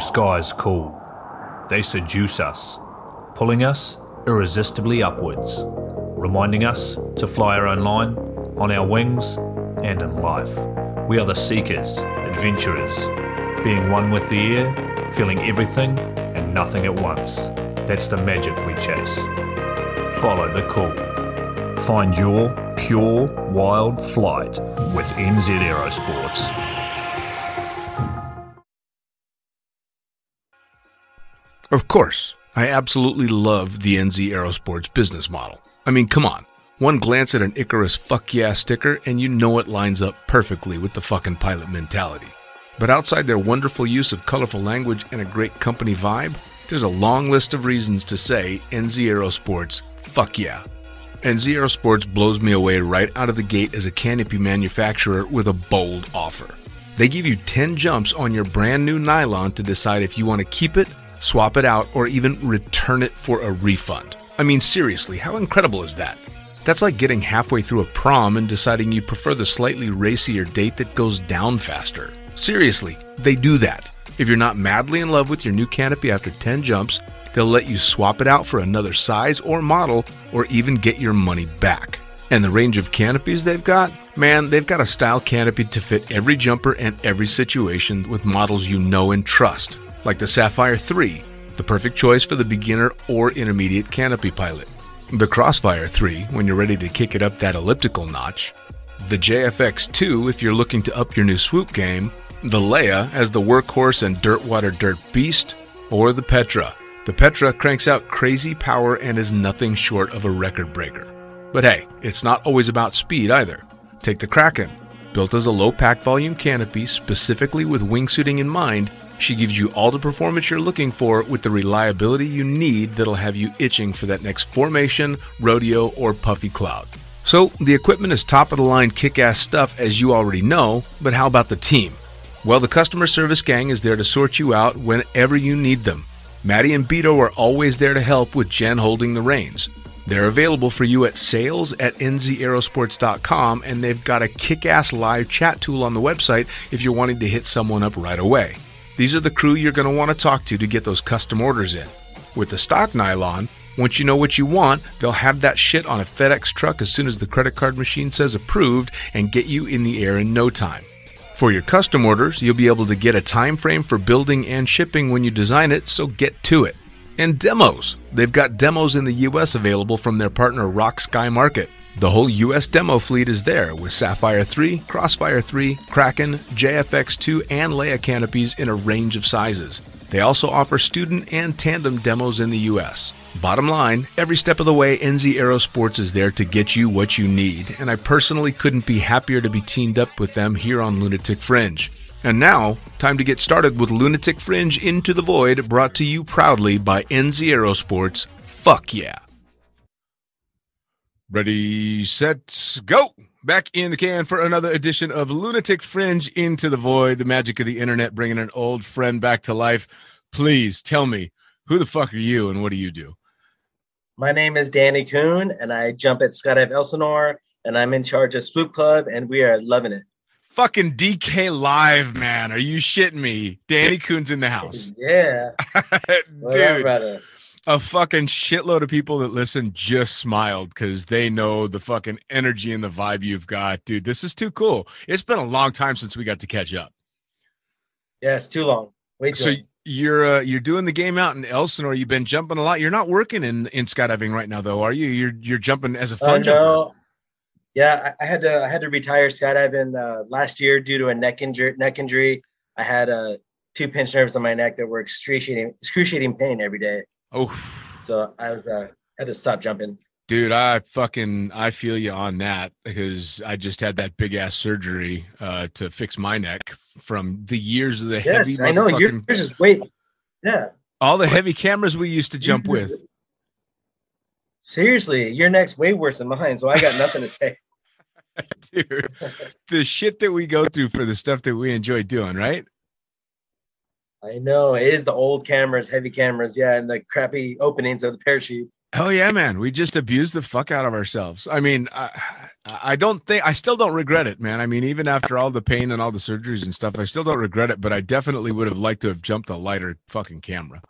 skies call. They seduce us, pulling us irresistibly upwards, reminding us to fly our own line, on our wings, and in life. We are the seekers, adventurers, being one with the air, feeling everything and nothing at once. That's the magic we chase. Follow the call. Find your pure wild flight with NZ Aerosports. Of course, I absolutely love the NZ Aerosports business model. I mean, come on. One glance at an Icarus fuck yeah sticker and you know it lines up perfectly with the fucking pilot mentality. But outside their wonderful use of colorful language and a great company vibe, there's a long list of reasons to say NZ Aerosports, fuck yeah. NZ Aerosports blows me away right out of the gate as a canopy manufacturer with a bold offer. They give you 10 jumps on your brand new nylon to decide if you want to keep it swap it out, or even return it for a refund. I mean, seriously, how incredible is that? That's like getting halfway through a prom and deciding you prefer the slightly racier date that goes down faster. Seriously, they do that. If you're not madly in love with your new canopy after 10 jumps, they'll let you swap it out for another size or model, or even get your money back. And the range of canopies they've got? Man, they've got a style canopy to fit every jumper and every situation with models you know and trust like the Sapphire 3, the perfect choice for the beginner or intermediate canopy pilot. The Crossfire 3, when you're ready to kick it up that elliptical notch. The JFX 2, if you're looking to up your new swoop game. The Leia as the workhorse and dirt water dirt beast. Or the Petra. The Petra cranks out crazy power and is nothing short of a record breaker. But hey, it's not always about speed either. Take the Kraken. Built as a low pack volume canopy specifically with wingsuiting in mind, she gives you all the performance you're looking for with the reliability you need that'll have you itching for that next formation, rodeo, or puffy cloud. So, the equipment is top of the line kick ass stuff as you already know, but how about the team? Well, the customer service gang is there to sort you out whenever you need them. Maddie and Beto are always there to help with Jen holding the reins. They're available for you at sales at nzaerosports.com, and they've got a kick ass live chat tool on the website if you're wanting to hit someone up right away. These are the crew you're going to want to talk to to get those custom orders in. With the stock nylon, once you know what you want, they'll have that shit on a FedEx truck as soon as the credit card machine says approved and get you in the air in no time. For your custom orders, you'll be able to get a time frame for building and shipping when you design it, so get to it. And demos. They've got demos in the US available from their partner Rock Sky Market. The whole US demo fleet is there with Sapphire 3, Crossfire 3, Kraken, JFX2, and Leia canopies in a range of sizes. They also offer student and tandem demos in the US. Bottom line, every step of the way, NZ Aerosports is there to get you what you need, and I personally couldn't be happier to be teamed up with them here on Lunatic Fringe. And now, time to get started with Lunatic Fringe Into the Void, brought to you proudly by NZ Aerosports. Fuck yeah! Ready, set, go. Back in the can for another edition of Lunatic Fringe Into the Void, the magic of the internet, bringing an old friend back to life. Please tell me, who the fuck are you and what do you do? My name is Danny Kuhn, and I jump at Skydive Elsinore, and I'm in charge of Swoop Club, and we are loving it. Fucking DK Live, man. Are you shitting me? Danny Kuhn's in the house. Yeah. Dude a fucking shitload of people that listen just smiled because they know the fucking energy and the vibe you've got. Dude, this is too cool. It's been a long time since we got to catch up. Yeah, it's too long. Wait. So long. you're uh, you're doing the game out in Elsinore. You've been jumping a lot. You're not working in in skydiving right now, though, are you? You're you're jumping as a fun uh, jumper. No. Yeah, I, I, had to I had to retire skydiving uh, last year due to a neck injury. Neck injury. I had uh, two pinched nerves on my neck that were excruciating excruciating pain every day. Oh, so I was uh had to stop jumping. Dude, I fucking I feel you on that because I just had that big ass surgery uh to fix my neck from the years of the yes, heavy. I know yours is wait, yeah. All the heavy cameras we used to jump with. Seriously, your neck's way worse than mine, so I got nothing to say. Dude, the shit that we go through for the stuff that we enjoy doing, right? I know it is the old cameras, heavy cameras, yeah, and the crappy openings of the parachutes. Oh yeah, man, we just abused the fuck out of ourselves. I mean, I, I don't think I still don't regret it, man. I mean, even after all the pain and all the surgeries and stuff, I still don't regret it. But I definitely would have liked to have jumped a lighter fucking camera.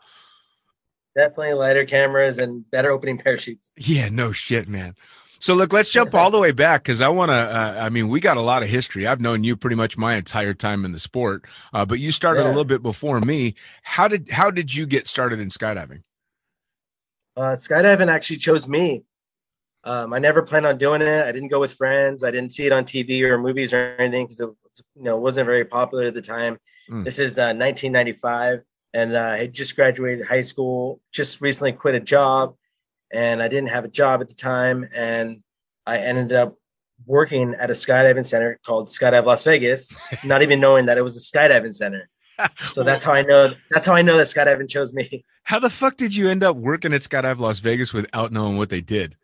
Definitely lighter cameras and better opening parachutes. Yeah, no shit, man. So look, let's jump all the way back because I want to. Uh, I mean, we got a lot of history. I've known you pretty much my entire time in the sport, uh, but you started yeah. a little bit before me. How did how did you get started in skydiving? Uh, skydiving actually chose me. Um, I never planned on doing it. I didn't go with friends. I didn't see it on TV or movies or anything because it you know wasn't very popular at the time. Mm. This is uh, 1995, and uh, I had just graduated high school. Just recently quit a job, and I didn't have a job at the time. And I ended up working at a skydiving center called Skydive Las Vegas, not even knowing that it was a skydiving center. So that's how I know. That's how I know that skydiving chose me. How the fuck did you end up working at Skydive Las Vegas without knowing what they did?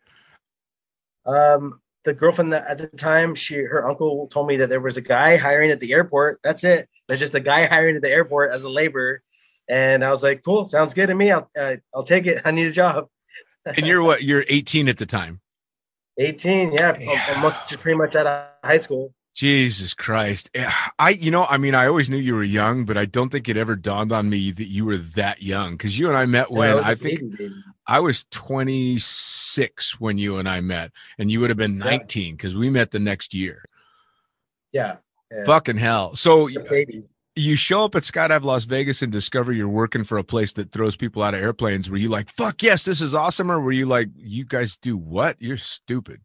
Um, the girlfriend that at the time, she her uncle told me that there was a guy hiring at the airport. That's it. There's just a guy hiring at the airport as a laborer, and I was like, "Cool, sounds good to me. I'll uh, I'll take it. I need a job." And you're what? You're 18 at the time. 18, yeah, yeah. almost just pretty much out of high school. Jesus Christ. Eh, I, you know, I mean, I always knew you were young, but I don't think it ever dawned on me that you were that young. Cause you and I met when yeah, I, I think baby. I was 26 when you and I met, and you would have been 19 because we met the next year. Yeah. yeah. Fucking hell. So you show up at Skydive Las Vegas and discover you're working for a place that throws people out of airplanes. Were you like, fuck yes, this is awesome? Or were you like, you guys do what? You're stupid.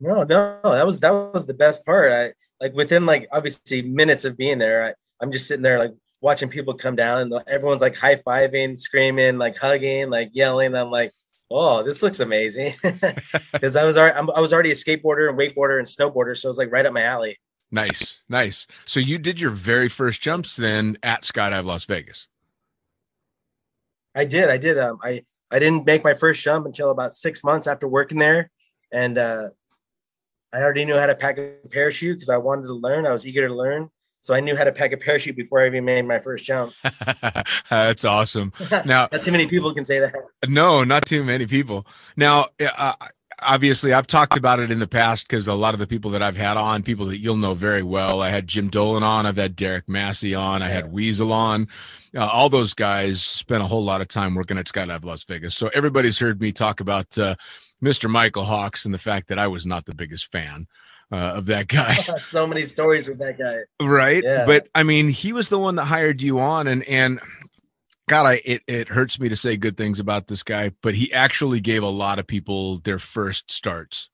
No, no, that was that was the best part. I like within like obviously minutes of being there, I, I'm just sitting there like watching people come down and everyone's like high fiving, screaming, like hugging, like yelling. I'm like, oh, this looks amazing because I was already I was already a skateboarder and wakeboarder and snowboarder, so it was like right up my alley. Nice, nice. So you did your very first jumps then at Skydive Las Vegas. I did. I did. Um, I I didn't make my first jump until about six months after working there, and uh, I already knew how to pack a parachute because I wanted to learn. I was eager to learn. So I knew how to pack a parachute before I even made my first jump. That's awesome. Now, not too many people can say that. No, not too many people. Now, uh, obviously, I've talked about it in the past because a lot of the people that I've had on, people that you'll know very well. I had Jim Dolan on, I've had Derek Massey on, I had Weasel on. Uh, all those guys spent a whole lot of time working at Skydive Las Vegas. So everybody's heard me talk about. Uh, Mr. Michael Hawks and the fact that I was not the biggest fan uh, of that guy. so many stories with that guy, right? Yeah. But I mean, he was the one that hired you on, and and God, I it it hurts me to say good things about this guy, but he actually gave a lot of people their first starts.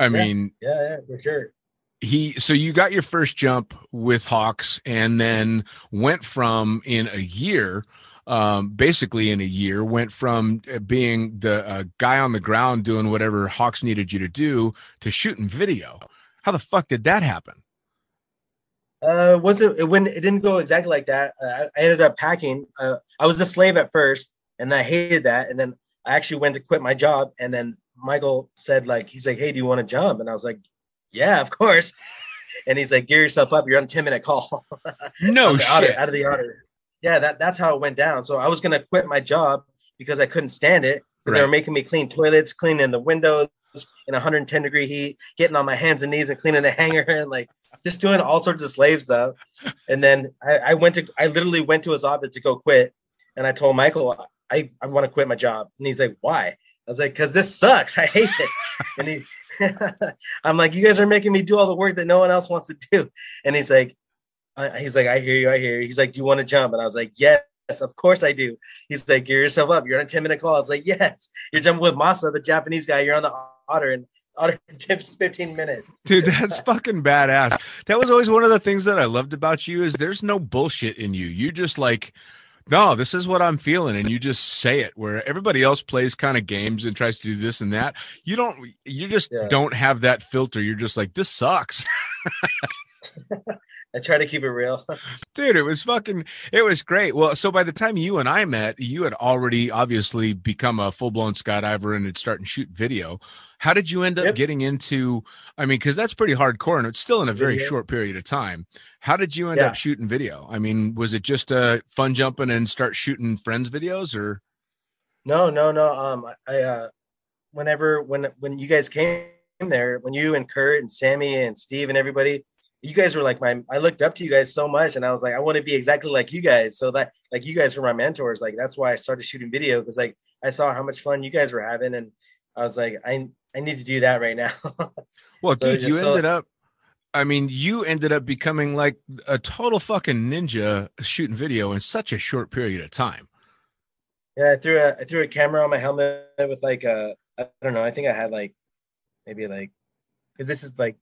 I yeah. mean, yeah, yeah, for sure. He so you got your first jump with Hawks, and then went from in a year um, basically in a year went from uh, being the uh, guy on the ground doing whatever Hawks needed you to do to shooting video. How the fuck did that happen? Uh, wasn't it when it didn't go exactly like that? Uh, I ended up packing. Uh, I was a slave at first, and I hated that. And then I actually went to quit my job. And then Michael said, like, he's like, "Hey, do you want to jump?" And I was like, "Yeah, of course." and he's like, "Gear yourself up. You're on a ten minute call." no shit. Otter, out of the otter yeah, that that's how it went down. So I was gonna quit my job because I couldn't stand it because right. they were making me clean toilets, cleaning the windows in 110 degree heat, getting on my hands and knees and cleaning the hanger and like just doing all sorts of slave stuff. And then I, I went to I literally went to his office to go quit, and I told Michael I I want to quit my job, and he's like, why? I was like, because this sucks. I hate it. and he, I'm like, you guys are making me do all the work that no one else wants to do. And he's like, he's like, I hear you, I hear you. He's like, Do you want to jump? And I was like, Yes, of course I do. He's like, Gear yourself up. You're on a 10 minute call. I was like, Yes, you're jumping with Masa, the Japanese guy. You're on the otter and otter 15 minutes. Dude, that's fucking badass. That was always one of the things that I loved about you is there's no bullshit in you. You just like no, this is what I'm feeling. And you just say it where everybody else plays kind of games and tries to do this and that. You don't, you just yeah. don't have that filter. You're just like, this sucks. I try to keep it real. Dude, it was fucking it was great. Well, so by the time you and I met, you had already obviously become a full-blown skydiver and had started shoot video. How did you end up yep. getting into I mean, because that's pretty hardcore and it's still in a very video. short period of time. How did you end yeah. up shooting video? I mean, was it just a uh, fun jumping and start shooting friends videos or no, no, no. Um I uh whenever when when you guys came there, when you and Kurt and Sammy and Steve and everybody, you guys were like my I looked up to you guys so much and I was like, I want to be exactly like you guys. So that like you guys were my mentors. Like that's why I started shooting video because like I saw how much fun you guys were having and I was like, I I need to do that right now. well, so dude, you so, ended up I mean, you ended up becoming like a total fucking ninja shooting video in such a short period of time. Yeah, I threw a I threw a camera on my helmet with like a I don't know. I think I had like maybe like because this is like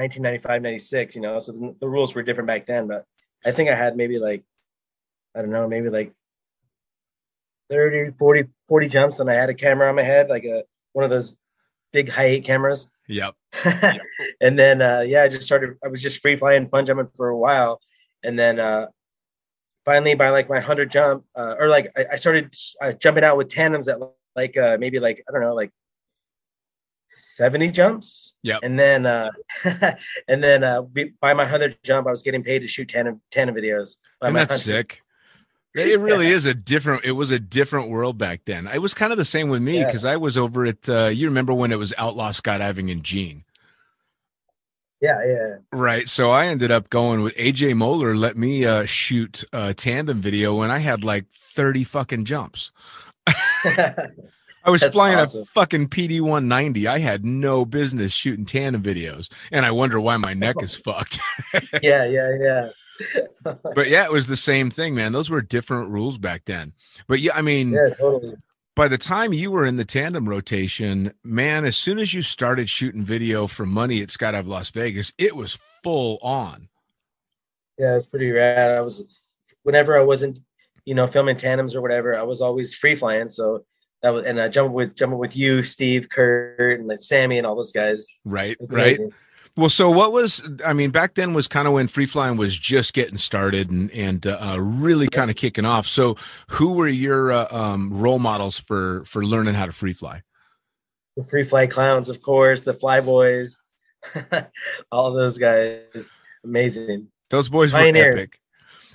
1995, 96, you know, so the, the rules were different back then. But I think I had maybe like I don't know, maybe like 30, 40, 40 jumps, and I had a camera on my head, like a one of those big high eight cameras. Yep. and then uh, yeah, I just started. I was just free flying, fun jumping for a while, and then uh, finally by like my hundred jump, uh, or like I, I started uh, jumping out with tandems at like uh, maybe like I don't know, like 70 jumps. Yeah. And then uh and then uh by my 100th jump I was getting paid to shoot tandem tandem videos. And that's 100. sick. It really is a different. It was a different world back then. It was kind of the same with me because yeah. I was over at. Uh, you remember when it was outlaw skydiving in Jean. Yeah, yeah. Right. So I ended up going with AJ Moeller. Let me uh, shoot a tandem video, and I had like thirty fucking jumps. I was That's flying awesome. a fucking PD 190. I had no business shooting tandem videos, and I wonder why my neck is fucked. yeah, yeah, yeah but yeah, it was the same thing, man. Those were different rules back then. But yeah, I mean, yeah, totally. By the time you were in the tandem rotation, man, as soon as you started shooting video for money at Skydive Las Vegas, it was full on. Yeah, it was pretty rad. I was whenever I wasn't, you know, filming tandems or whatever, I was always free flying. So that was and I jumped with jumping with you, Steve, Kurt, and like Sammy and all those guys. Right, right. Well, so what was I mean back then was kind of when free flying was just getting started and and uh, really kind of kicking off. So who were your uh, um, role models for for learning how to free fly? The free fly clowns, of course, the fly boys, all those guys, amazing. Those boys Pioneer. were epic.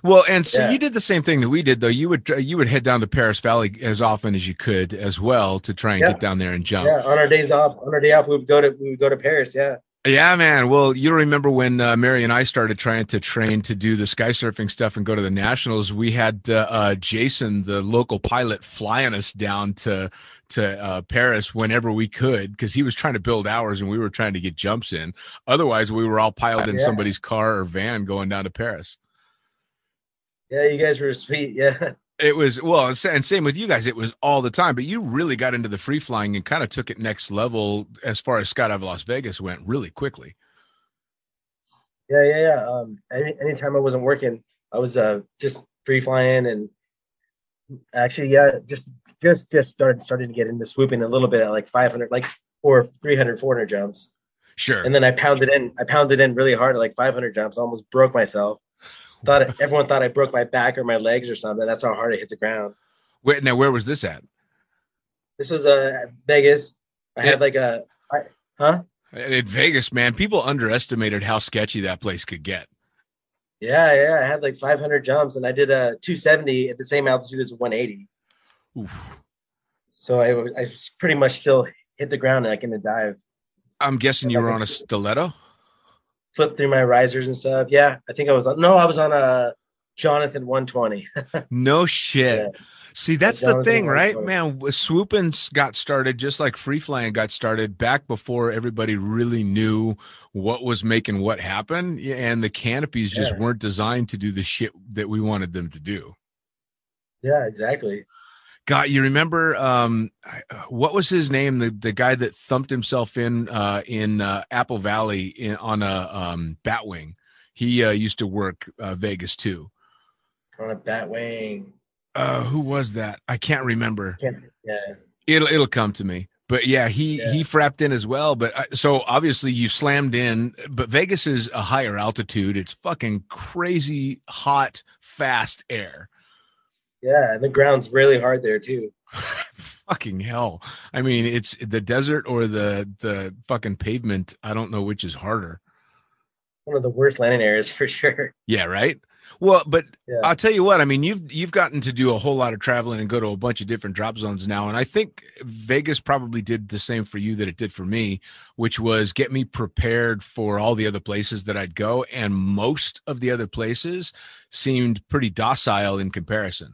Well, and so yeah. you did the same thing that we did, though. You would you would head down to Perris Valley as often as you could, as well, to try and yeah. get down there and jump. Yeah, on our days off, on our day off, we would go to we would go to Perris. Yeah. Yeah, man. Well, you remember when uh, Mary and I started trying to train to do the sky surfing stuff and go to the nationals? We had uh, uh, Jason, the local pilot, flying us down to to uh, Perris whenever we could because he was trying to build hours and we were trying to get jumps in. Otherwise, we were all piled in yeah. somebody's car or van going down to Perris. Yeah, you guys were sweet. Yeah. It was well, and same with you guys. It was all the time, but you really got into the free flying and kind of took it next level as far as Skydive Las Vegas went really quickly. Yeah, yeah, yeah. Um, any anytime I wasn't working, I was uh just free flying and actually, yeah, just just just started starting to get into swooping a little bit at like 500, like or 300, 400 jumps. Sure. And then I pounded in, I pounded in really hard at like 500 jumps, almost broke myself thought everyone thought I broke my back or my legs or something. That's how hard I hit the ground. Wait, now where was this at? This was uh Vegas. I had like a, I, huh? In Vegas, man, people underestimated how sketchy that place could get. Yeah, yeah. I had like 500 jumps, and I did a 270 at the same altitude as 180. Oof. So I, I pretty much still hit the ground like in a dive. I'm guessing you were on a stiletto flip through my risers and stuff. Yeah, I think I was on. No, I was on a Jonathan 120. no shit. Yeah. See, that's the thing, right, man? Swooping got started just like free flying got started back before everybody really knew what was making what happen, and the canopies just yeah. weren't designed to do the shit that we wanted them to do. Yeah, exactly. God, you remember um, what was his name? The the guy that thumped himself in uh, in uh, Apple Valley in, on a um, Batwing. He uh, used to work uh, Vegas too. On a Batwing. Uh, who was that? I can't remember. Can't, yeah. It'll it'll come to me. But yeah, he yeah. he frapped in as well. But uh, so obviously you slammed in. But Vegas is a higher altitude. It's fucking crazy hot, fast air. Yeah, the ground's really hard there too. fucking hell. I mean, it's the desert or the the fucking pavement. I don't know which is harder. One of the worst landing areas for sure. Yeah, right. Well, but Yeah. I'll tell you what. I mean, you've you've gotten to do a whole lot of traveling and go to a bunch of different drop zones now, and I think Vegas probably did the same for you that it did for me, which was get me prepared for all the other places that I'd go, and most of the other places seemed pretty docile in comparison.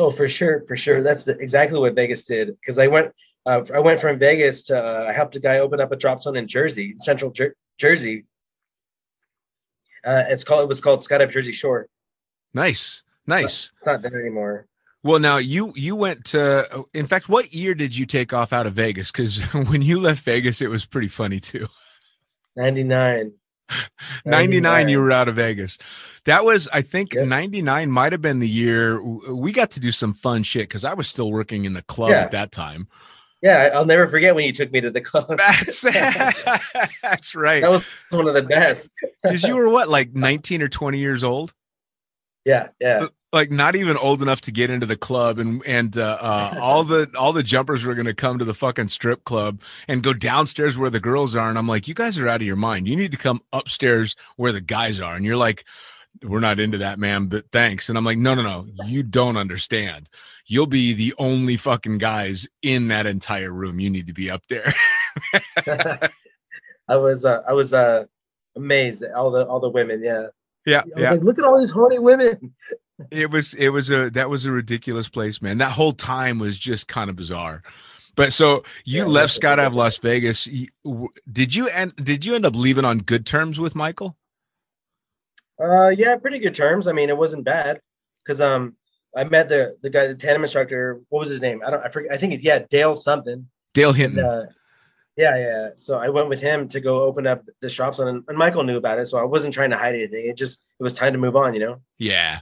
Oh, for sure, for sure. That's the, exactly what Vegas did. Because I went, uh, I went from Vegas to uh, I helped a guy open up a drop zone in Jersey, Central Jer- Jersey. Uh, it's called. It was called Skydive Jersey Shore. Nice, nice. It's not there anymore. Well, now you you went to. In fact, what year did you take off out of Vegas? Because when you left Vegas, it was pretty funny too. Ninety nine. 99 you were out of vegas that was i think Yep. 99 might have been the year we got to do some fun shit because i was still working in the club Yeah. at that time Yeah, I'll never forget when you took me to the club. that's that's right That was one of the best. because you were what like 19 or 20 years old Yeah, yeah. Uh, like not even old enough to get into the club and and uh, uh all the all the jumpers were gonna come to the fucking strip club and go downstairs where the girls are and i'm like you guys are out of your mind. You need to come upstairs where the guys are. And you're like we're not into that man but thanks. And i'm like no no no. You don't understand. You'll be the only fucking guys in that entire room. You need to be up there. I was, uh, I was uh, amazed at all the all the women. Yeah, yeah was like, look at all these horny women. It was it was a that was a ridiculous place man that whole time was just kind of bizarre but so you Yeah, left that's- skydive las vegas did you end did you end up leaving on good terms with michael Uh, yeah, pretty good terms. I mean, it wasn't bad because um, I met the the guy, the tandem instructor. What was his name? I don't. I forget. I think it, yeah, Dale something. dale And, hinton uh, yeah, yeah. So I went with him to go open up the shop zone, and, and Michael knew about it. So I wasn't trying to hide anything. It just it was time to move on. You know. yeah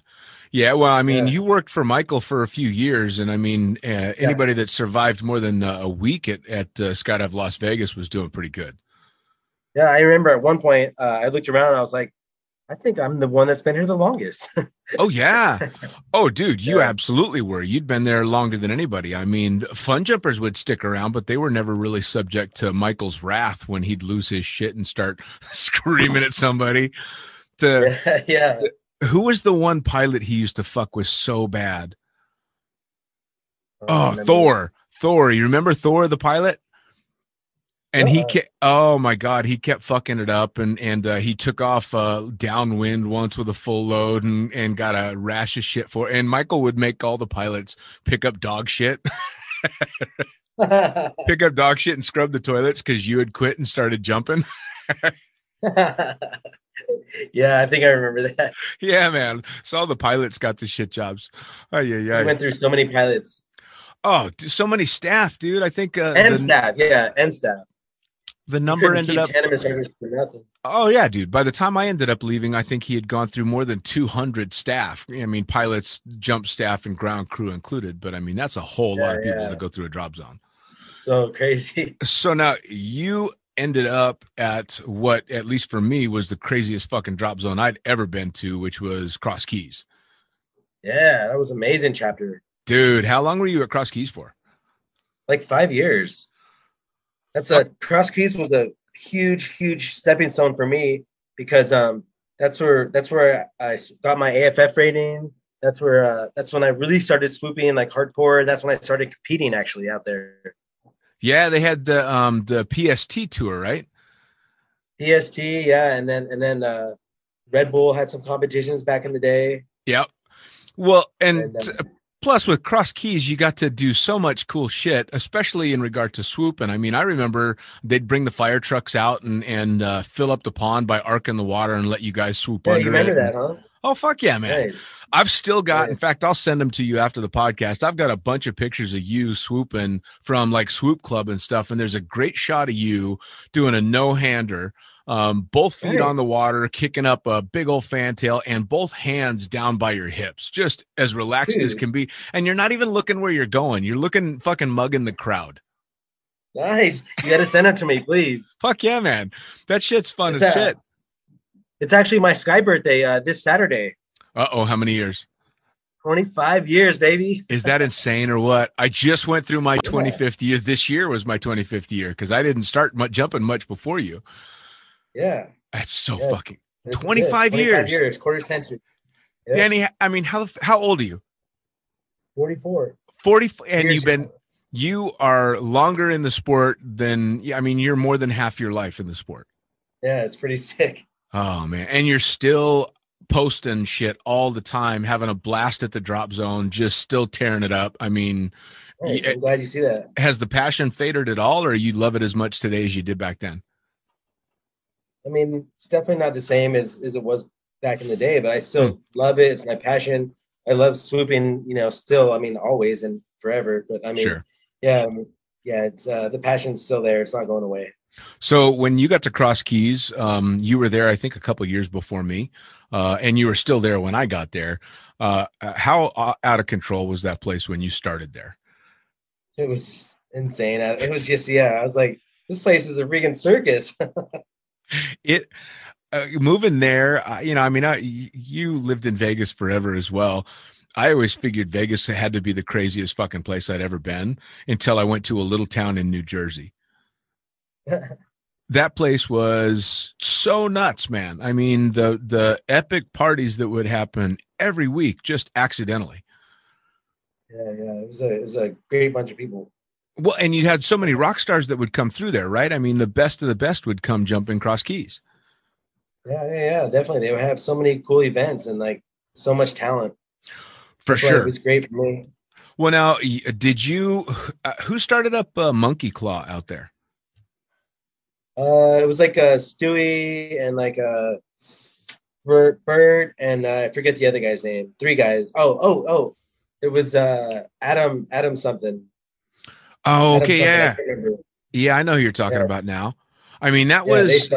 yeah well i mean Yeah. you worked for michael for a few years and i mean uh, anybody that survived more than uh, a week at, at uh, skydive las vegas was doing pretty good Yeah, I remember at one point uh, I looked around and I was like, I think I'm the one that's been here the longest. Oh yeah. Oh dude, you Yeah. absolutely were. You'd been there longer than anybody. I mean, fun jumpers would stick around, but they were never really subject to Michael's wrath when he'd lose his shit and start screaming at somebody. To yeah. Who was the one pilot he used to fuck with so bad? Oh. Thor. Thor. You remember Thor the pilot? And he kept oh my god, he kept fucking it up and and uh, he took off uh downwind once with a full load and and got a rash of shit for and Michael would make all the pilots pick up dog shit, pick up dog shit and scrub the toilets because you had quit and started jumping. yeah, I think I remember that. yeah, man. So all the pilots got the shit jobs. Oh yeah, We yeah. went through so many pilots Oh, so many staff, dude. I think uh, and the, staff. Yeah, and staff. the number ended up for. Oh yeah, dude. By the time I ended up leaving, I think he had gone through more than 200 staff. I mean, pilots, jump staff, and ground crew included. But I mean, that's a whole lot of people yeah. to go through a drop zone. So crazy. So now you ended up at what, at least for me, was the craziest fucking drop zone I'd ever been to, which was Cross Keys. Yeah, that was amazing chapter. Dude, how long were you at Cross Keys for? Like five years. That's a Cross Keys was a huge, huge stepping stone for me because um that's where that's where I got my AFF rating. That's where uh, that's when I really started swooping like hardcore. That's when I started competing actually out there. Yeah, they had the um the PST tour, right? PST, yeah, and then and then uh, Red Bull had some competitions back in the day. Yep. Well, and And, uh, plus with cross keys you got to do so much cool shit especially in regard to swoop and i mean i remember they'd bring the fire trucks out and and uh, fill up the pond by arcing the water and let you guys swoop Yeah, under you remember it. that, huh? Oh fuck yeah man i've still got in fact i'll send them to you after the podcast i've got a bunch of pictures of you swooping from like swoop club and stuff and there's a great shot of you doing a no-hander um, both feet on the water, kicking up a big old fantail, and both hands down by your hips, just as relaxed as can be. And you're not even looking where you're going. You're looking fucking mugging the crowd. Nice. You got to send it to me, please. Fuck yeah, man. That shit's fun It's as a- shit. It's actually my Sky birthday uh, this Saturday. Uh oh, how many years? 25 years, baby. Is that insane or what? I just went through my 25th year. This year was my 25th year because I didn't start mu- jumping much before you. Yeah. That's so Yeah. fucking this is it. 25 years. years, quarter century. Yeah. Danny, I mean, how how old are you? 44. 40 and Years you've been ago. you are longer in the sport than yeah, I mean, you're more than half your life in the sport. Yeah, it's pretty sick. Oh man, and you're still posting shit all the time, having a blast at the drop zone, just still tearing it up. I mean, Nice. I'm glad you see that. has the passion faded at all, or you love it as much today as you did back then? I mean, it's definitely not the same as, as it was back in the day, but I still Hmm. love it. It's my passion. I love swooping, you know, still, I mean, always and forever. But I mean, Sure. yeah, yeah, it's uh, the passion's still there. It's not going away. So when you got to Cross Keys, um, you were there, I think, a couple years before me, uh, and you were still there when I got there. Uh, how uh, out of control was that place when you started there? It was insane. It was just, yeah, I was like, this place is a freaking circus. It uh, moving there, uh, you know, I mean, I, you lived in Vegas forever as well. I always figured Vegas had to be the craziest fucking place I'd ever been until I went to a little town in New Jersey. That place was so nuts, man. I mean, the the epic parties that would happen every week just accidentally. yeah, yeah, it was a, it was a great bunch of people. Well, and you had so many rock stars that would come through there, right? I mean, the best of the best would come jumping cross keys. Yeah, yeah, yeah, definitely. They would have so many cool events and like so much talent. For That's sure. It was great for me. Well, now, did you? Uh, who started up uh, Monkey Claw out there? Uh, it was like a Stewie and like a Bert, Bert and uh, I forget the other guy's name. Three guys. Oh, oh, oh. It was uh Adam Adam something. Oh, Adam okay, something, I yeah, can't yeah, I know who you're talking Yeah. about now. I mean, that Yeah, was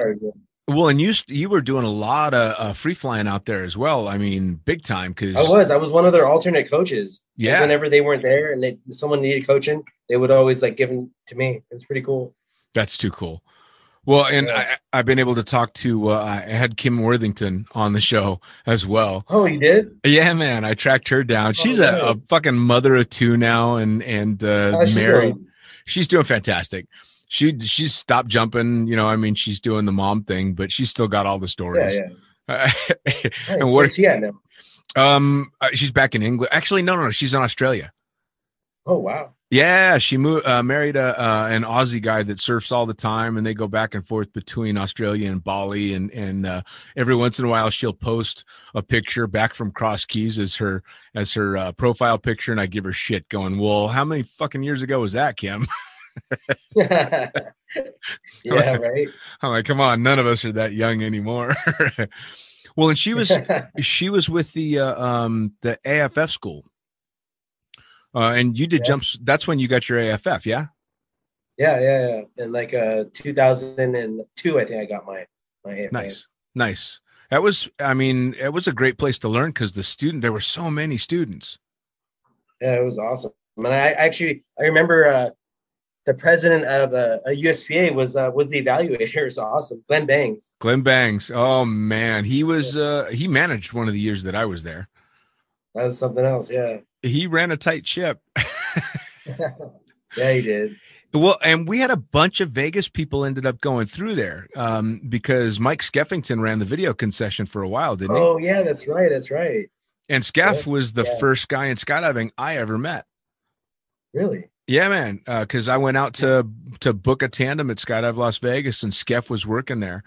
well, and you you were doing a lot of uh, free flying out there as well. I mean, big time because I was. I was one of their alternate coaches. Yeah. Whenever they weren't there and they, someone needed coaching, they would always like give them to me. It was pretty cool. That's too cool. Well, and Yeah. I, I've been able to talk to. Uh, I had Kim Worthington on the show as well. Oh, you did? Yeah, man, I tracked her down. She's a, a fucking mother of two now, and and uh, she married. doing? She's doing fantastic. She she's stopped jumping. You know, I mean, she's doing the mom thing, but she's still got all the stories. yeah. and Nice. what? Where's she at now? Um, uh, she's back in England. Actually, no, no, no. She's in Australia. Oh, wow. Yeah, she moved, uh, married a, uh, an Aussie guy that surfs all the time, and they go back and forth between Australia and Bali. And and uh, every once in a while, she'll post a picture back from Cross Keys as her as her uh, profile picture, and I give her shit, going, "Well, how many fucking years ago was that, Kim?" yeah, right. I'm like, "Come on, none of us are that young anymore." well, and she was she was with the uh, um the AFF school, uh, and you did Yeah. jumps. That's when you got your AFF, yeah. Yeah, yeah, yeah. In like uh 2002, I think I got my my. Nice, nice. That was, I mean, it was a great place to learn because the student, there were so many students. Yeah, it was awesome. And I actually I remember uh the president of uh, a USPA was uh, was the evaluator. It was awesome. Glenn Bangs. Glenn Bangs, oh man, he was, uh, he managed one of the years that I was there. That was something else. Yeah. He ran a tight ship. yeah, he did. Well, and we had a bunch of Vegas people ended up going through there um, because Mike Skeffington ran the video concession for a while, didn't he? Oh yeah, that's right. That's right. And Skeff yeah, was the yeah. first guy in skydiving I ever met. Really? Yeah, man. Because I went out to to book a tandem at Skydive Las Vegas, and Skeff was working there.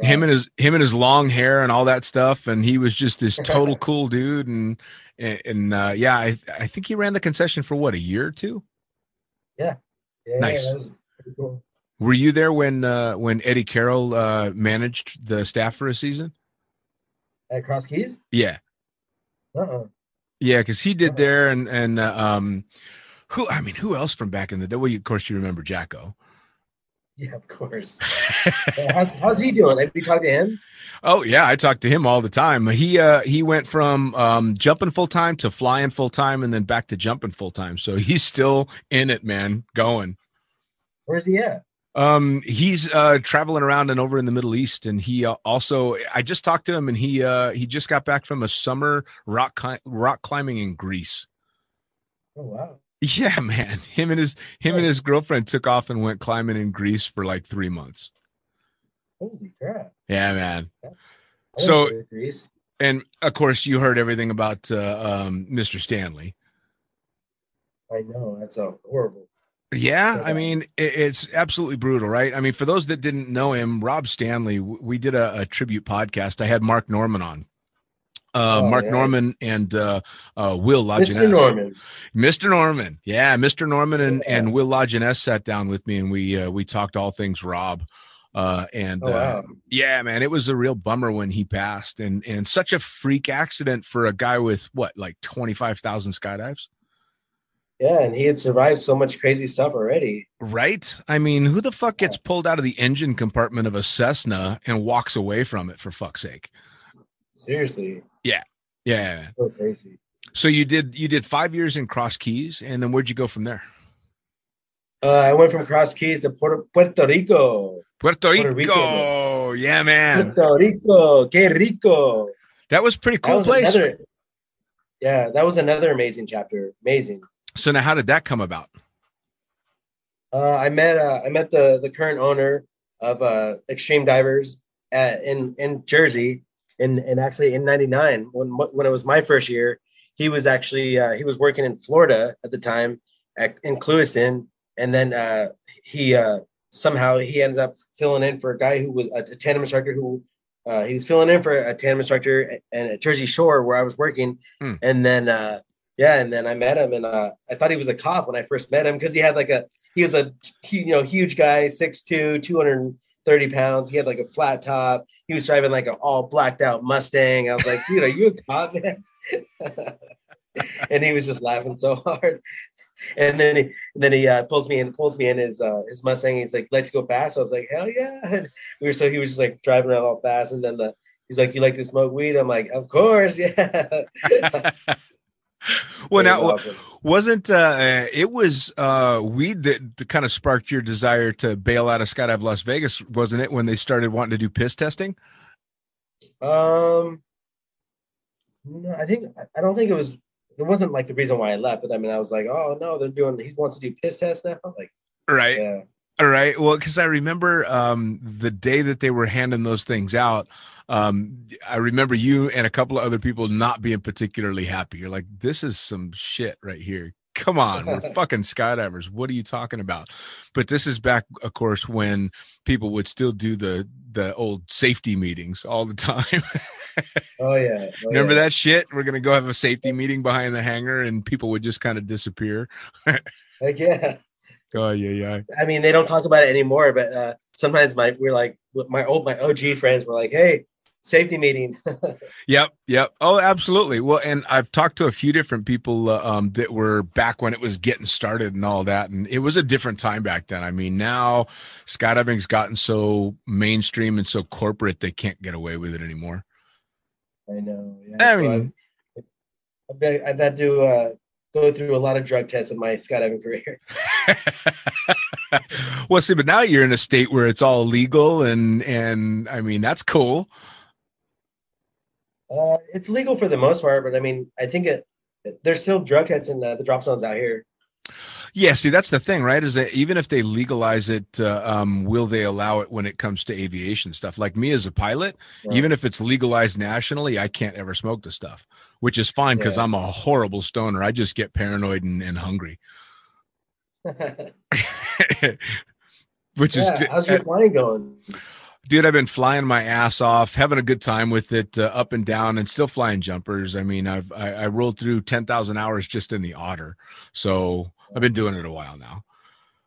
Him and his him and his long hair and all that stuff, and he was just this total cool dude. And and, and uh, yeah, I I think he ran the concession for what a year or two. yeah, nice. That was cool. Were you there when uh, when Eddie Carroll uh, managed the staff for a season? At Cross Keys? Yeah, Uh-uh. yeah, because he did there, and and uh, um, who I mean, who else from back in the day? Well, you, of course, you remember Jacko. Yeah, of course. How's, how's he doing? Have you talked to him? Oh yeah, I talk to him all the time. He uh he went from um jumping full time to flying full time and then back to jumping full time. So he's still in it, man, going. Where's he at? Um he's uh traveling around and over in the Middle East and he uh, also I just talked to him and he uh he just got back from a summer rock cli- rock climbing in Greece. Oh wow. Yeah, man. Him and his him and his girlfriend took off and went climbing in Greece for like 3 months. Holy crap. Yeah, man. So- Greece. And of course, you heard everything about uh, um, Mr. Stanley. I know that's a horrible. Yeah, I mean it, it's absolutely brutal, right? I mean, for those that didn't know him, Rob Stanley, we did a, a tribute podcast. I had Mark Norman on. Uh, oh, Mark yeah. Norman and uh, uh, Will Lajeunesse. Mr. Norman. Mr. Norman. Yeah, Mr. Norman and, yeah. and Will Lajeunesse sat down with me and we uh, we talked all things Rob. Uh, and oh, wow. uh, yeah, man, it was a real bummer when he passed, and and such a freak accident for a guy with what like twenty five thousand skydives. Yeah, and he had survived so much crazy stuff already. Right? I mean, who the fuck gets pulled out of the engine compartment of a Cessna and walks away from it for fuck's sake? Seriously. Yeah. Yeah. So crazy. So you did you did five years in Cross Keys, and then where'd you go from there? Uh, I went from Cross Keys to Puerto, Puerto Rico. Puerto Rico. Puerto Rico. Yeah, man. Puerto Rico. Que rico. That was pretty cool place. Another, yeah, that was another amazing chapter. Amazing. So now, how did that come about? Uh, I met uh, I met the the current owner of uh, Extreme Divers at, in in Jersey, in and actually in '99 when when it was my first year. He was actually uh, he was working in Florida at the time at, in Clewiston, and then uh, he uh, somehow he ended up filling in for a guy who was a, a tandem instructor who uh, he was filling in for a tandem instructor and at Jersey Shore where I was working, hmm. and then uh, yeah, and then I met him, and uh, I thought he was a cop when I first met him because he had like a he was a you know huge guy, 6'2", 230 pounds. He had like a flat top. He was driving like an all blacked out Mustang. I was like, dude, are you a cop, man? and he was just laughing so hard. And then he and then he uh, pulls me in, pulls me in his uh, his Mustang. He's like, "Let's go fast." I was like, "Hell yeah!" And we were so he was just like driving around all fast, and then the he's like, "You like to smoke weed?" I'm like, "Of course, yeah." well now wasn't uh it was uh weed that, that kind of sparked your desire to bail out of skydive las vegas wasn't it when they started wanting to do piss testing? Um no, i think i don't think it was it wasn't like the reason why i left but i mean i was like oh no they're doing he wants to do piss test now like right. yeah all right well because i remember um the day that they were handing those things out um, I remember you and a couple of other people not being particularly happy. You're like, this is some shit right here. Come on, we're fucking skydivers. What are you talking about? But this is back, of course, when people would still do the the old safety meetings all the time. oh yeah. Oh, Remember yeah. that shit? We're gonna go have a safety meeting behind the hangar, and people would just kind of disappear. Heck yeah. Oh yeah, yeah. I mean, they don't talk about it anymore, but uh, sometimes my we're like my old my OG friends were like, "Hey, safety meeting. yep, yep. Oh, absolutely. Well, and I've talked to a few different people uh, um, that were back when it was getting started and all that, and it was a different time back then. I mean, now skydiving's gotten so mainstream and so corporate they can't get away with it anymore. I know. Yeah. I so mean, I've, I've, I've, had to uh, go through a lot of drug tests in my skydiving career. well, see, but now you're in a state where it's all legal, and and I mean that's cool. Uh, it's legal for the most part, but I mean, I think it there's still drug tests in the, the drop zones out here. Yeah, see, that's the thing, right? Is that even if they legalize it, uh, um, will they allow it when it comes to aviation stuff? Like me as a pilot, right. even if it's legalized nationally, I can't ever smoke the stuff, which is fine because yeah. I'm a horrible stoner. I just get paranoid and, and hungry. which yeah, is how's your flying going? dude, I've been flying my ass off, having a good time with it, uh, up and down, and still flying jumpers. I mean, I've I, I rolled through ten thousand hours just in the otter, so I've been doing it a while now.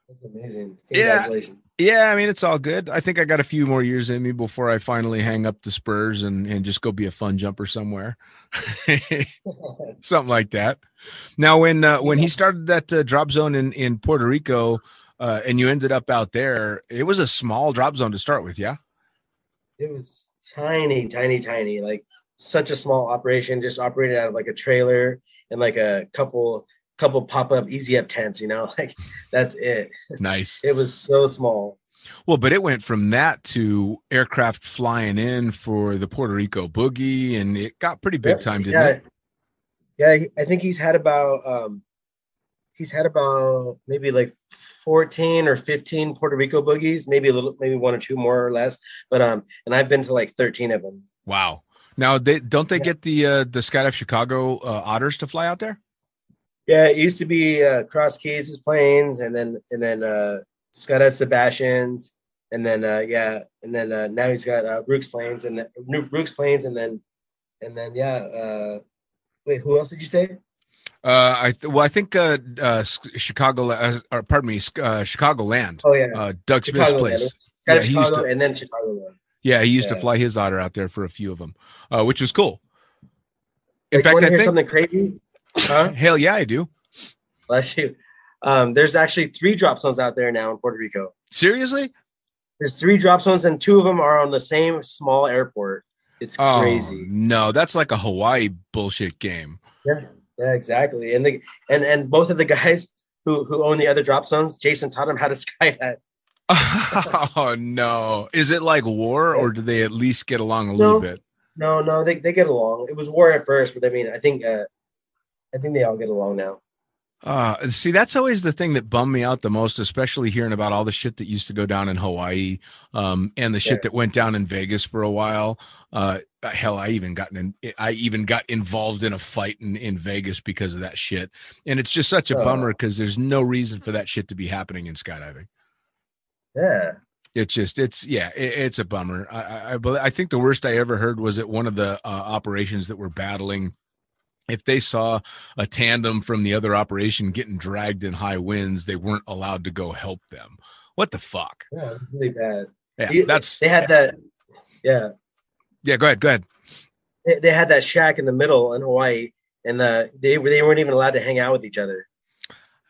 That's amazing. Congratulations. Yeah, yeah. I mean, it's all good. I think I got a few more years in me before I finally hang up the spurs and and just go be a fun jumper somewhere, something like that. Now, when uh, when he started that uh, drop zone in in Puerto Rico. Uh, and you ended up out there. It was a small drop zone to start with, yeah it was tiny, tiny, tiny, like such a small operation, just operated out of like a trailer and like a couple couple pop-up easy up tents, you know, like that's it. Nice. it was so small. Well, but it went from that to aircraft flying in for the Puerto Rico boogie, and it got pretty big time, didn't yeah. it? Yeah, I think he's had about um he's had about maybe like 14 or 15 Puerto Rico boogies, maybe a little, maybe one or two more or less. But um, and I've been to like 13 of them. Wow. Now, they don't they Yeah. get the uh, the Skydive Chicago uh, Otters to fly out there? Yeah, it used to be uh, Cross Keys' planes, and then and then uh, Skydive Sebastian's, and then uh, yeah, and then uh, now he's got uh, Brooks planes, and then new Brooks planes, and then and then yeah. Uh, wait, who else did you say? Uh, I th- well, I think uh, uh, Chicago, uh, or pardon me, uh, Chicago Land, Oh yeah, uh, Doug Smith's Chicago. place. Skydive Yeah, used Chicago, to- and then Chicago. Land. Yeah, he used to fly his otter out there for a few of them, uh, which was cool. In Like, fact, I hear think, something crazy? Huh? hell yeah, I do. Bless you. Um, there's actually three drop zones out there now in Puerto Rico. Seriously? There's three drop zones, and two of them are on the same small airport. It's Oh crazy. no, that's like a Hawaii bullshit game. Yeah, yeah, exactly. And the and and both of the guys who who own the other drop zones, Jason taught him how to skydive. oh no, is it like war, or do they at least get along a No. little bit? No, no, they, they get along. It was war at first, but I mean, I think uh, I think they all get along now. Uh, see, that's always the thing that bummed me out the most, especially hearing about all the shit that used to go down in Hawaii, um, and the shit Yeah. that went down in Vegas for a while. Uh, hell, I even got in, I even got involved in a fight in, in Vegas because of that shit. And it's just such a Oh. bummer because there's no reason for that shit to be happening in skydiving. Yeah. It's just, it's yeah, it, it's a bummer. I, I, I, I think the worst I ever heard was at one of the uh, operations that were battling. If they saw a tandem from the other operation getting dragged in high winds, they weren't allowed to go help them. What the fuck? Yeah, really bad. Yeah, You- that's they had that. Yeah, yeah. Go ahead, go ahead. they, they had that shack in the middle in Hawaii, and the they they weren't even allowed to hang out with each other.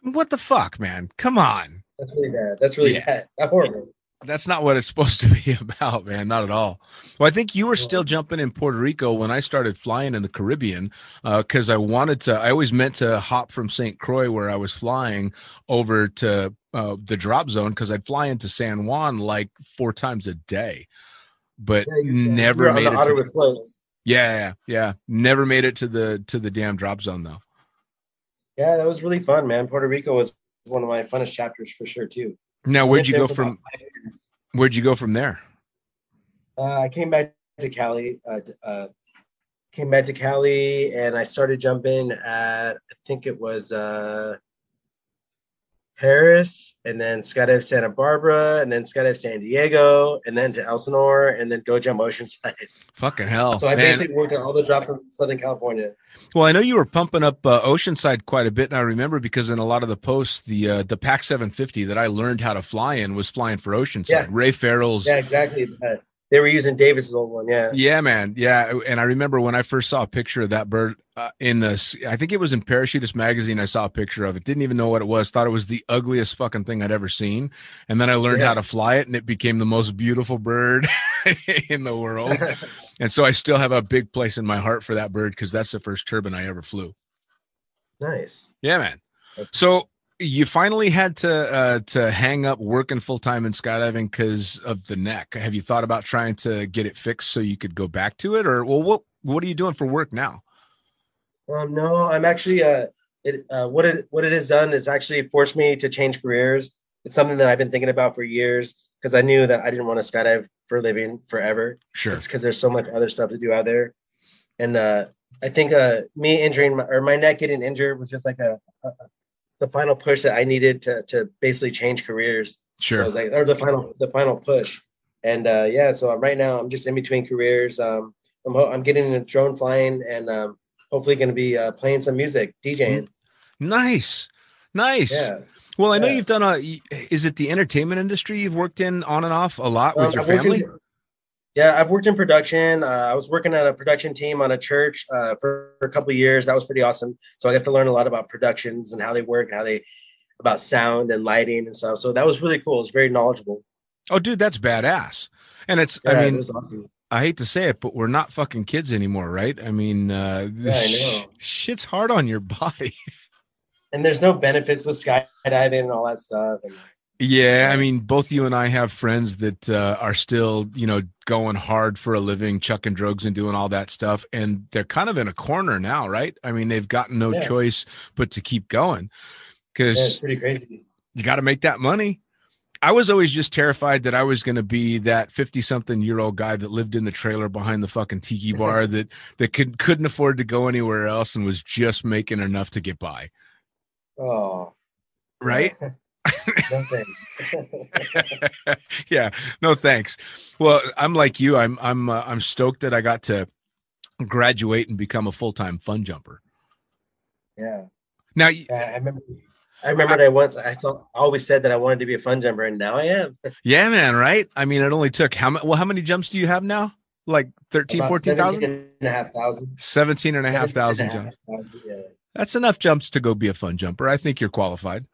What the fuck, man? Come on. That's really bad. That's really Yeah. bad. That's horrible. That's not what it's supposed to be about, man. Not at all. Well, I think you were still jumping in Puerto Rico when I started flying in the Caribbean because I wanted to. I always meant to hop from St. Croix, where I was flying, over to uh, the drop zone because I'd fly into San Juan like four times a day, but Yeah, never on made the it. To, floats. yeah, yeah, yeah. Never made it to the to the damn drop zone though. Yeah, that was really fun, man. Puerto Rico was one of my funnest chapters for sure too. Now, where'd you go from? about five years. Where'd you go from there? Uh, I came back to Cali. Uh, uh, came back to Cali, and I started jumping at I think it was uh, Perris, and then skydive Santa Barbara, and then skydive San Diego, and then to Elsinore, and then go jump Oceanside. Fucking hell! so I man. basically worked on all the drops in Southern California. Well, I know you were pumping up uh, Oceanside quite a bit, and I remember because in a lot of the posts, the uh, the Pac 750 that I learned how to fly in was flying for Oceanside. Yeah. Ray Farrell's. Yeah, exactly. They were using Davis's old one. Yeah. Yeah, man. Yeah, and I remember when I first saw a picture of that bird uh, in the, I think it was in Parachutist magazine. I saw a picture of it. Didn't even know what it was. Thought it was the ugliest fucking thing I'd ever seen. And then I learned Yeah. how to fly it, and it became the most beautiful bird in the world. And so I still have a big place in my heart for that bird because that's the first turbine I ever flew. nice. Yeah, man. So you finally had to uh, to hang up working full time in skydiving because of the neck. Have you thought about trying to get it fixed so you could go back to it, or well, what what are you doing for work now? Um, no, I'm actually uh, it uh, what it what it has done is actually forced me to change careers. It's something that I've been thinking about for years because I knew that I didn't want to skydive for a living forever. Sure. Because there's so much other stuff to do out there, and uh, I think uh, me injuring my, or my neck getting injured was just like a, a the final push that I needed to to basically change careers. So Sure. it was like, or the final, the final push. And uh, yeah, so right now I'm just in between careers. Um, I'm, ho- I'm getting into drone flying and um, hopefully going to be uh, playing some music, DJing. Nice. Nice. Yeah. Well, I know Yeah. you've done a. Is it the entertainment industry you've worked in on and off a lot with Um, your I've worked in- family? Yeah, I've worked in production. Uh, I was working at a production team on a church uh, for, for a couple of years. That was pretty awesome. So I got to learn a lot about productions and how they work and how they about sound and lighting and stuff. So that was really cool. It was very knowledgeable. Oh, dude, that's badass. And it's. Yeah, I it mean, was awesome. I hate to say it, but we're not fucking kids anymore, right? I mean, uh, Yeah, I know. shit's hard on your body. And there's no benefits with skydiving and all that stuff. And Yeah, I mean, both you and I have friends that uh, are still, you know, going hard for a living, chucking drugs and doing all that stuff, and they're kind of in a corner now, right? I mean, they've got no Yeah. choice but to keep going yeah, it's because pretty crazy. you got to make that money. I was always just terrified that I was going to be that 50 something year old guy that lived in the trailer behind the fucking tiki bar that that could couldn't afford to go anywhere else and was just making enough to get by. Oh. Right? no yeah, no thanks. Well, I'm like you. I'm I'm uh, I'm stoked that I got to graduate and become a full-time fun jumper. yeah. Now, I remember I remember I once I thought I always said that I wanted to be a fun jumper and now I am. yeah, man, right? I mean, it only took how many well, how many jumps do you have now? Like 13, About 14,000? 17 and a half thousand. 17 and a half thousand jumps. a half thousand, Yeah. That's enough jumps to go be a fun jumper. I think you're qualified.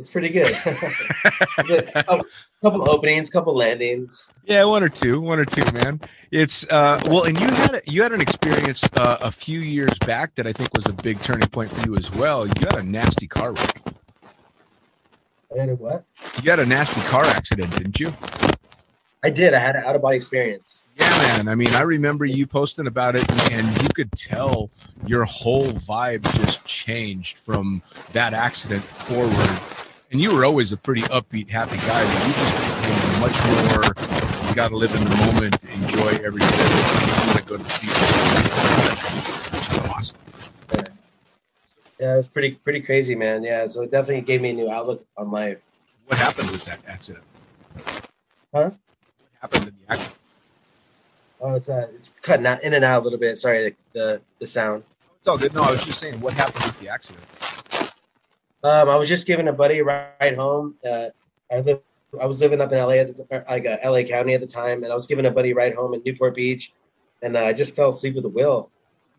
It's pretty good. A couple, couple openings, couple landings. Yeah, one or two, one or two, man. It's uh well, and you had you had an experience uh, a few years back that I think was a big turning point for you as well. You had a nasty car wreck. I had a what? You had a nasty car accident, didn't you? I did. I had an out of body experience. Yeah, man. I mean, I remember you posting about it, and, and you could tell your whole vibe just changed from that accident forward. And you were always a pretty upbeat, happy guy, but you just became much more. You got to live in the moment, enjoy every day. You to go to the. Awesome. Yeah, it was pretty pretty crazy, man. Yeah, so it definitely gave me a new outlook on life. What happened with that accident? Huh? What happened in the accident? Oh, it's uh, it's cutting out in and out a little bit. Sorry, the the, the sound. It's all good. No, I was just saying, what happened with the accident? Um, I was just giving a buddy a ride home. Uh, I live, I was living up in LA at the, like uh, LA County at the time, and I was giving a buddy a ride home in Newport Beach, and uh, I just fell asleep with the wheel,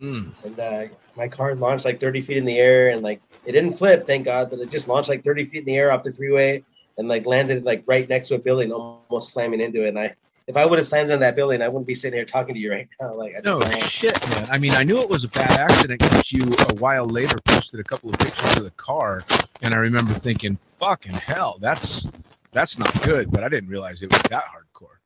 Mm. and uh, my car launched like 30 feet in the air, and like it didn't flip, thank God, but it just launched like 30 feet in the air off the freeway, and like landed like right next to a building, almost slamming into it. And I, if I would have slammed into that building, I wouldn't be sitting here talking to you right now. Like, I No know. shit, man. I mean, I knew it was a bad accident because you a while later posted a couple of pictures of the car, and I remember thinking, "Fucking hell, that's that's not good." But I didn't realize it was that hardcore.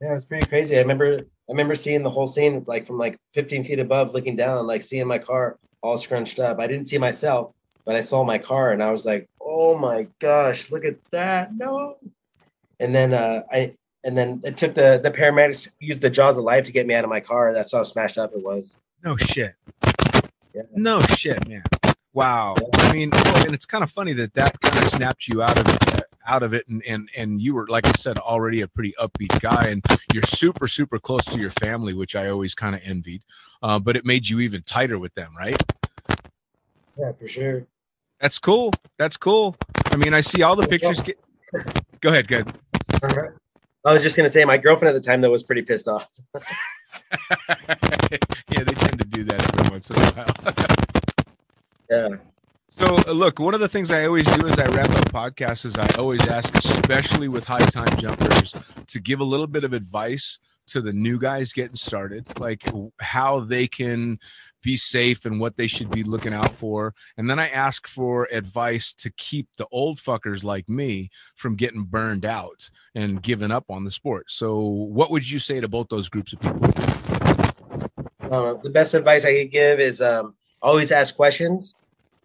Yeah, it was pretty crazy. I remember I remember seeing the whole scene like from like 15 feet above, looking down, like seeing my car all scrunched up. I didn't see myself, but I saw my car and I was like, oh my gosh, look at that. No. And then uh I and then it took the the paramedics used the jaws of life to get me out of my car. That's how smashed up it was. No shit. Yeah. No shit, man. Wow. I mean, and it's kind of funny that that kind of snapped you out of it, out of it, and and and you were, like I said, already a pretty upbeat guy, and you're super super close to your family, which I always kind of envied. Uh, but it made you even tighter with them, right? Yeah, for sure. That's cool. That's cool. I mean, I see all the pictures. Get... Go ahead. Good. I was just gonna say my girlfriend at the time though was pretty pissed off. yeah, they tend to do that every once in a while. Yeah. So, uh, look, one of the things I always do as I wrap up podcasts is I always ask, especially with high time jumpers, to give a little bit of advice to the new guys getting started, like how they can be safe and what they should be looking out for. And then I ask for advice to keep the old fuckers like me from getting burned out and giving up on the sport. So, what would you say to both those groups of people? Uh, the best advice I could give is um, always ask questions.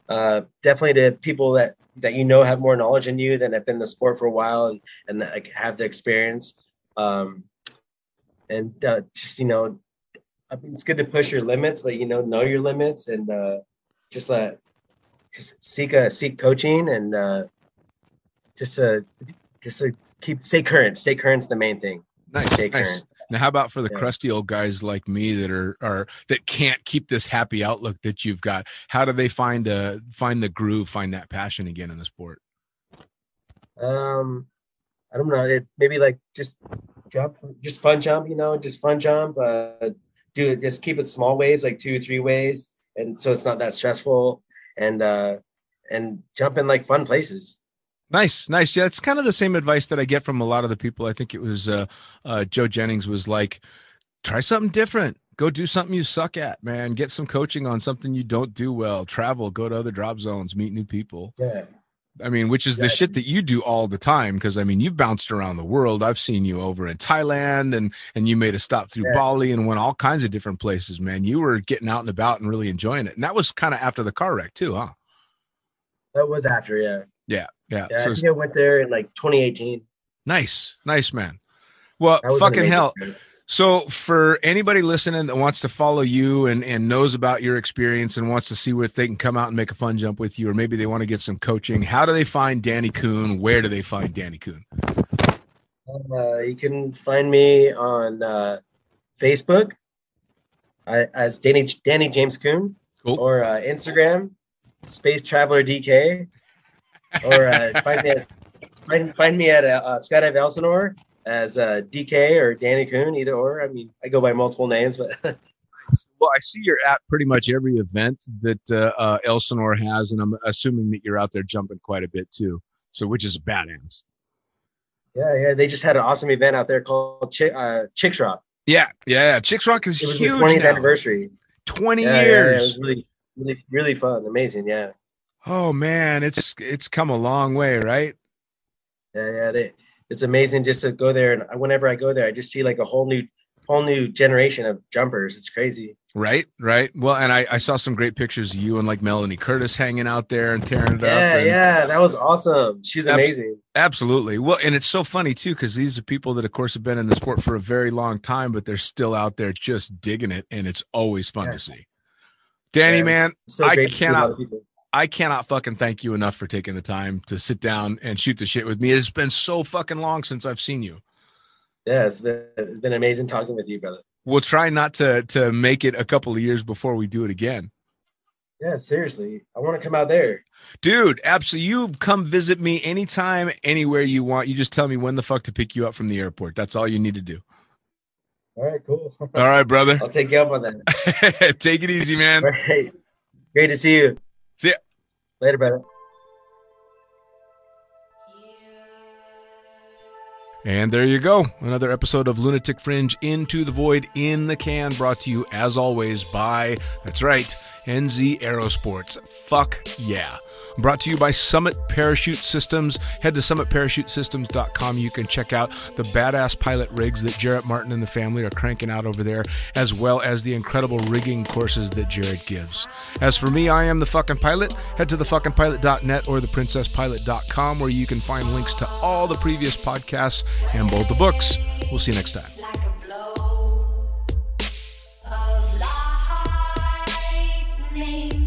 Uh, definitely to people that that you know have more knowledge than you that have been in the sport for a while and and like, have the experience. Um, and uh, just you know, I mean, it's good to push your limits, but you know, know your limits and uh, just let just seek a seek coaching and uh, just uh, just uh, keep stay current. Stay current's the main thing. Nice, Stay nice. current. Now, how about for the Yeah. crusty old guys like me that are are that can't keep this happy outlook that you've got? How do they find uh find the groove, find that passion again in the sport? Um, I don't know. It maybe like just jump, just fun jump. You know, just fun jump. Uh, do it. Just keep it small ways, like two, three ways, and so it's not that stressful. And uh, and jump in like fun places. Nice, nice. Yeah, it's kind of the same advice that I get from a lot of the people. I think it was uh, uh, Joe Jennings was like, try something different. Go do something you suck at, man. Get some coaching on something you don't do well. Travel, go to other drop zones, meet new people. Yeah, I mean, which is the shit that you do all the time. Because I mean, you've bounced around the world. I've seen you over in Thailand, and and you made a stop through Yeah. Bali and went all kinds of different places. Man, you were getting out and about and really enjoying it. And that was kind of after the car wreck too, huh? that was after. Yeah, Yeah. Yeah, so I think I went there in like 2018. nice, nice man. Well, That was an fucking hell. trip. So for anybody listening that wants to follow you and, and knows about your experience and wants to see if they can come out and make a fun jump with you, or maybe they want to get some coaching, how do they find Danny Kuhn? Where do they find Danny Kuhn? Uh, you can find me on uh, Facebook I, as Danny Danny James Kuhn, Cool. or uh, Instagram Space Traveler DK, or uh, find me at find, find me at uh, uh, Skydive Elsinore as uh, DK or Danny Kuhn, either or. I mean, I go by multiple names, but Well, I see you're at pretty much every event that uh, uh, Elsinore has, and I'm assuming that you're out there jumping quite a bit too. So, which is badass. yeah, yeah, they just had an awesome event out there called Chick, uh, Chicks Rock. Yeah, yeah. Chicks Rock is It was huge. the 20th now. anniversary. Twenty Yeah, yeah, yeah, it years. was really, really, really fun, amazing. Yeah. Oh man, it's it's come a long way, right? Yeah, yeah, they, it's amazing just to go there. And whenever I go there, I just see like a whole new, whole new generation of jumpers. It's crazy. Right, right. Well, and I, I saw some great pictures of you and like Melanie Curtis hanging out there and tearing it up. Yeah, yeah, that was awesome. She's Abs- amazing. Absolutely. Well, and it's so funny too because these are people that, of course, have been in the sport for a very long time, but they're still out there just digging it, and it's always fun Yeah. to see. Danny, Yeah. man, So I great to see cannot-. I cannot fucking thank you enough for taking the time to sit down and shoot the shit with me. It's been so fucking long since I've seen you. Yeah, it's been, it's been amazing talking with you, brother. We'll try not to to make it a couple of years before we do it again. Yeah, seriously, I want to come out there. Dude, absolutely. You come visit me anytime, anywhere you want. You just tell me when the fuck to pick you up from the airport. That's all you need to do. All right, cool. All right, brother. I'll take you up on that. Take it easy, man. All right, great to see you. See ya. later, brother. And there you go. Another episode of Lunatic Fringe Into the Void in the Can, brought to you as always by, that's right, NZ Aerosports. Fuck yeah. Brought to you by Summit Parachute Systems. Head to summitparachutesystems.com. You can check out the badass pilot rigs that Jarrett Martin and the family are cranking out over there, as well as the incredible rigging courses that Jared gives. As for me, I am the fucking pilot. Head to thefuckingpilot.net or theprincesspilot.com where you can find links to all the previous podcasts and both the books. We'll see you next time. like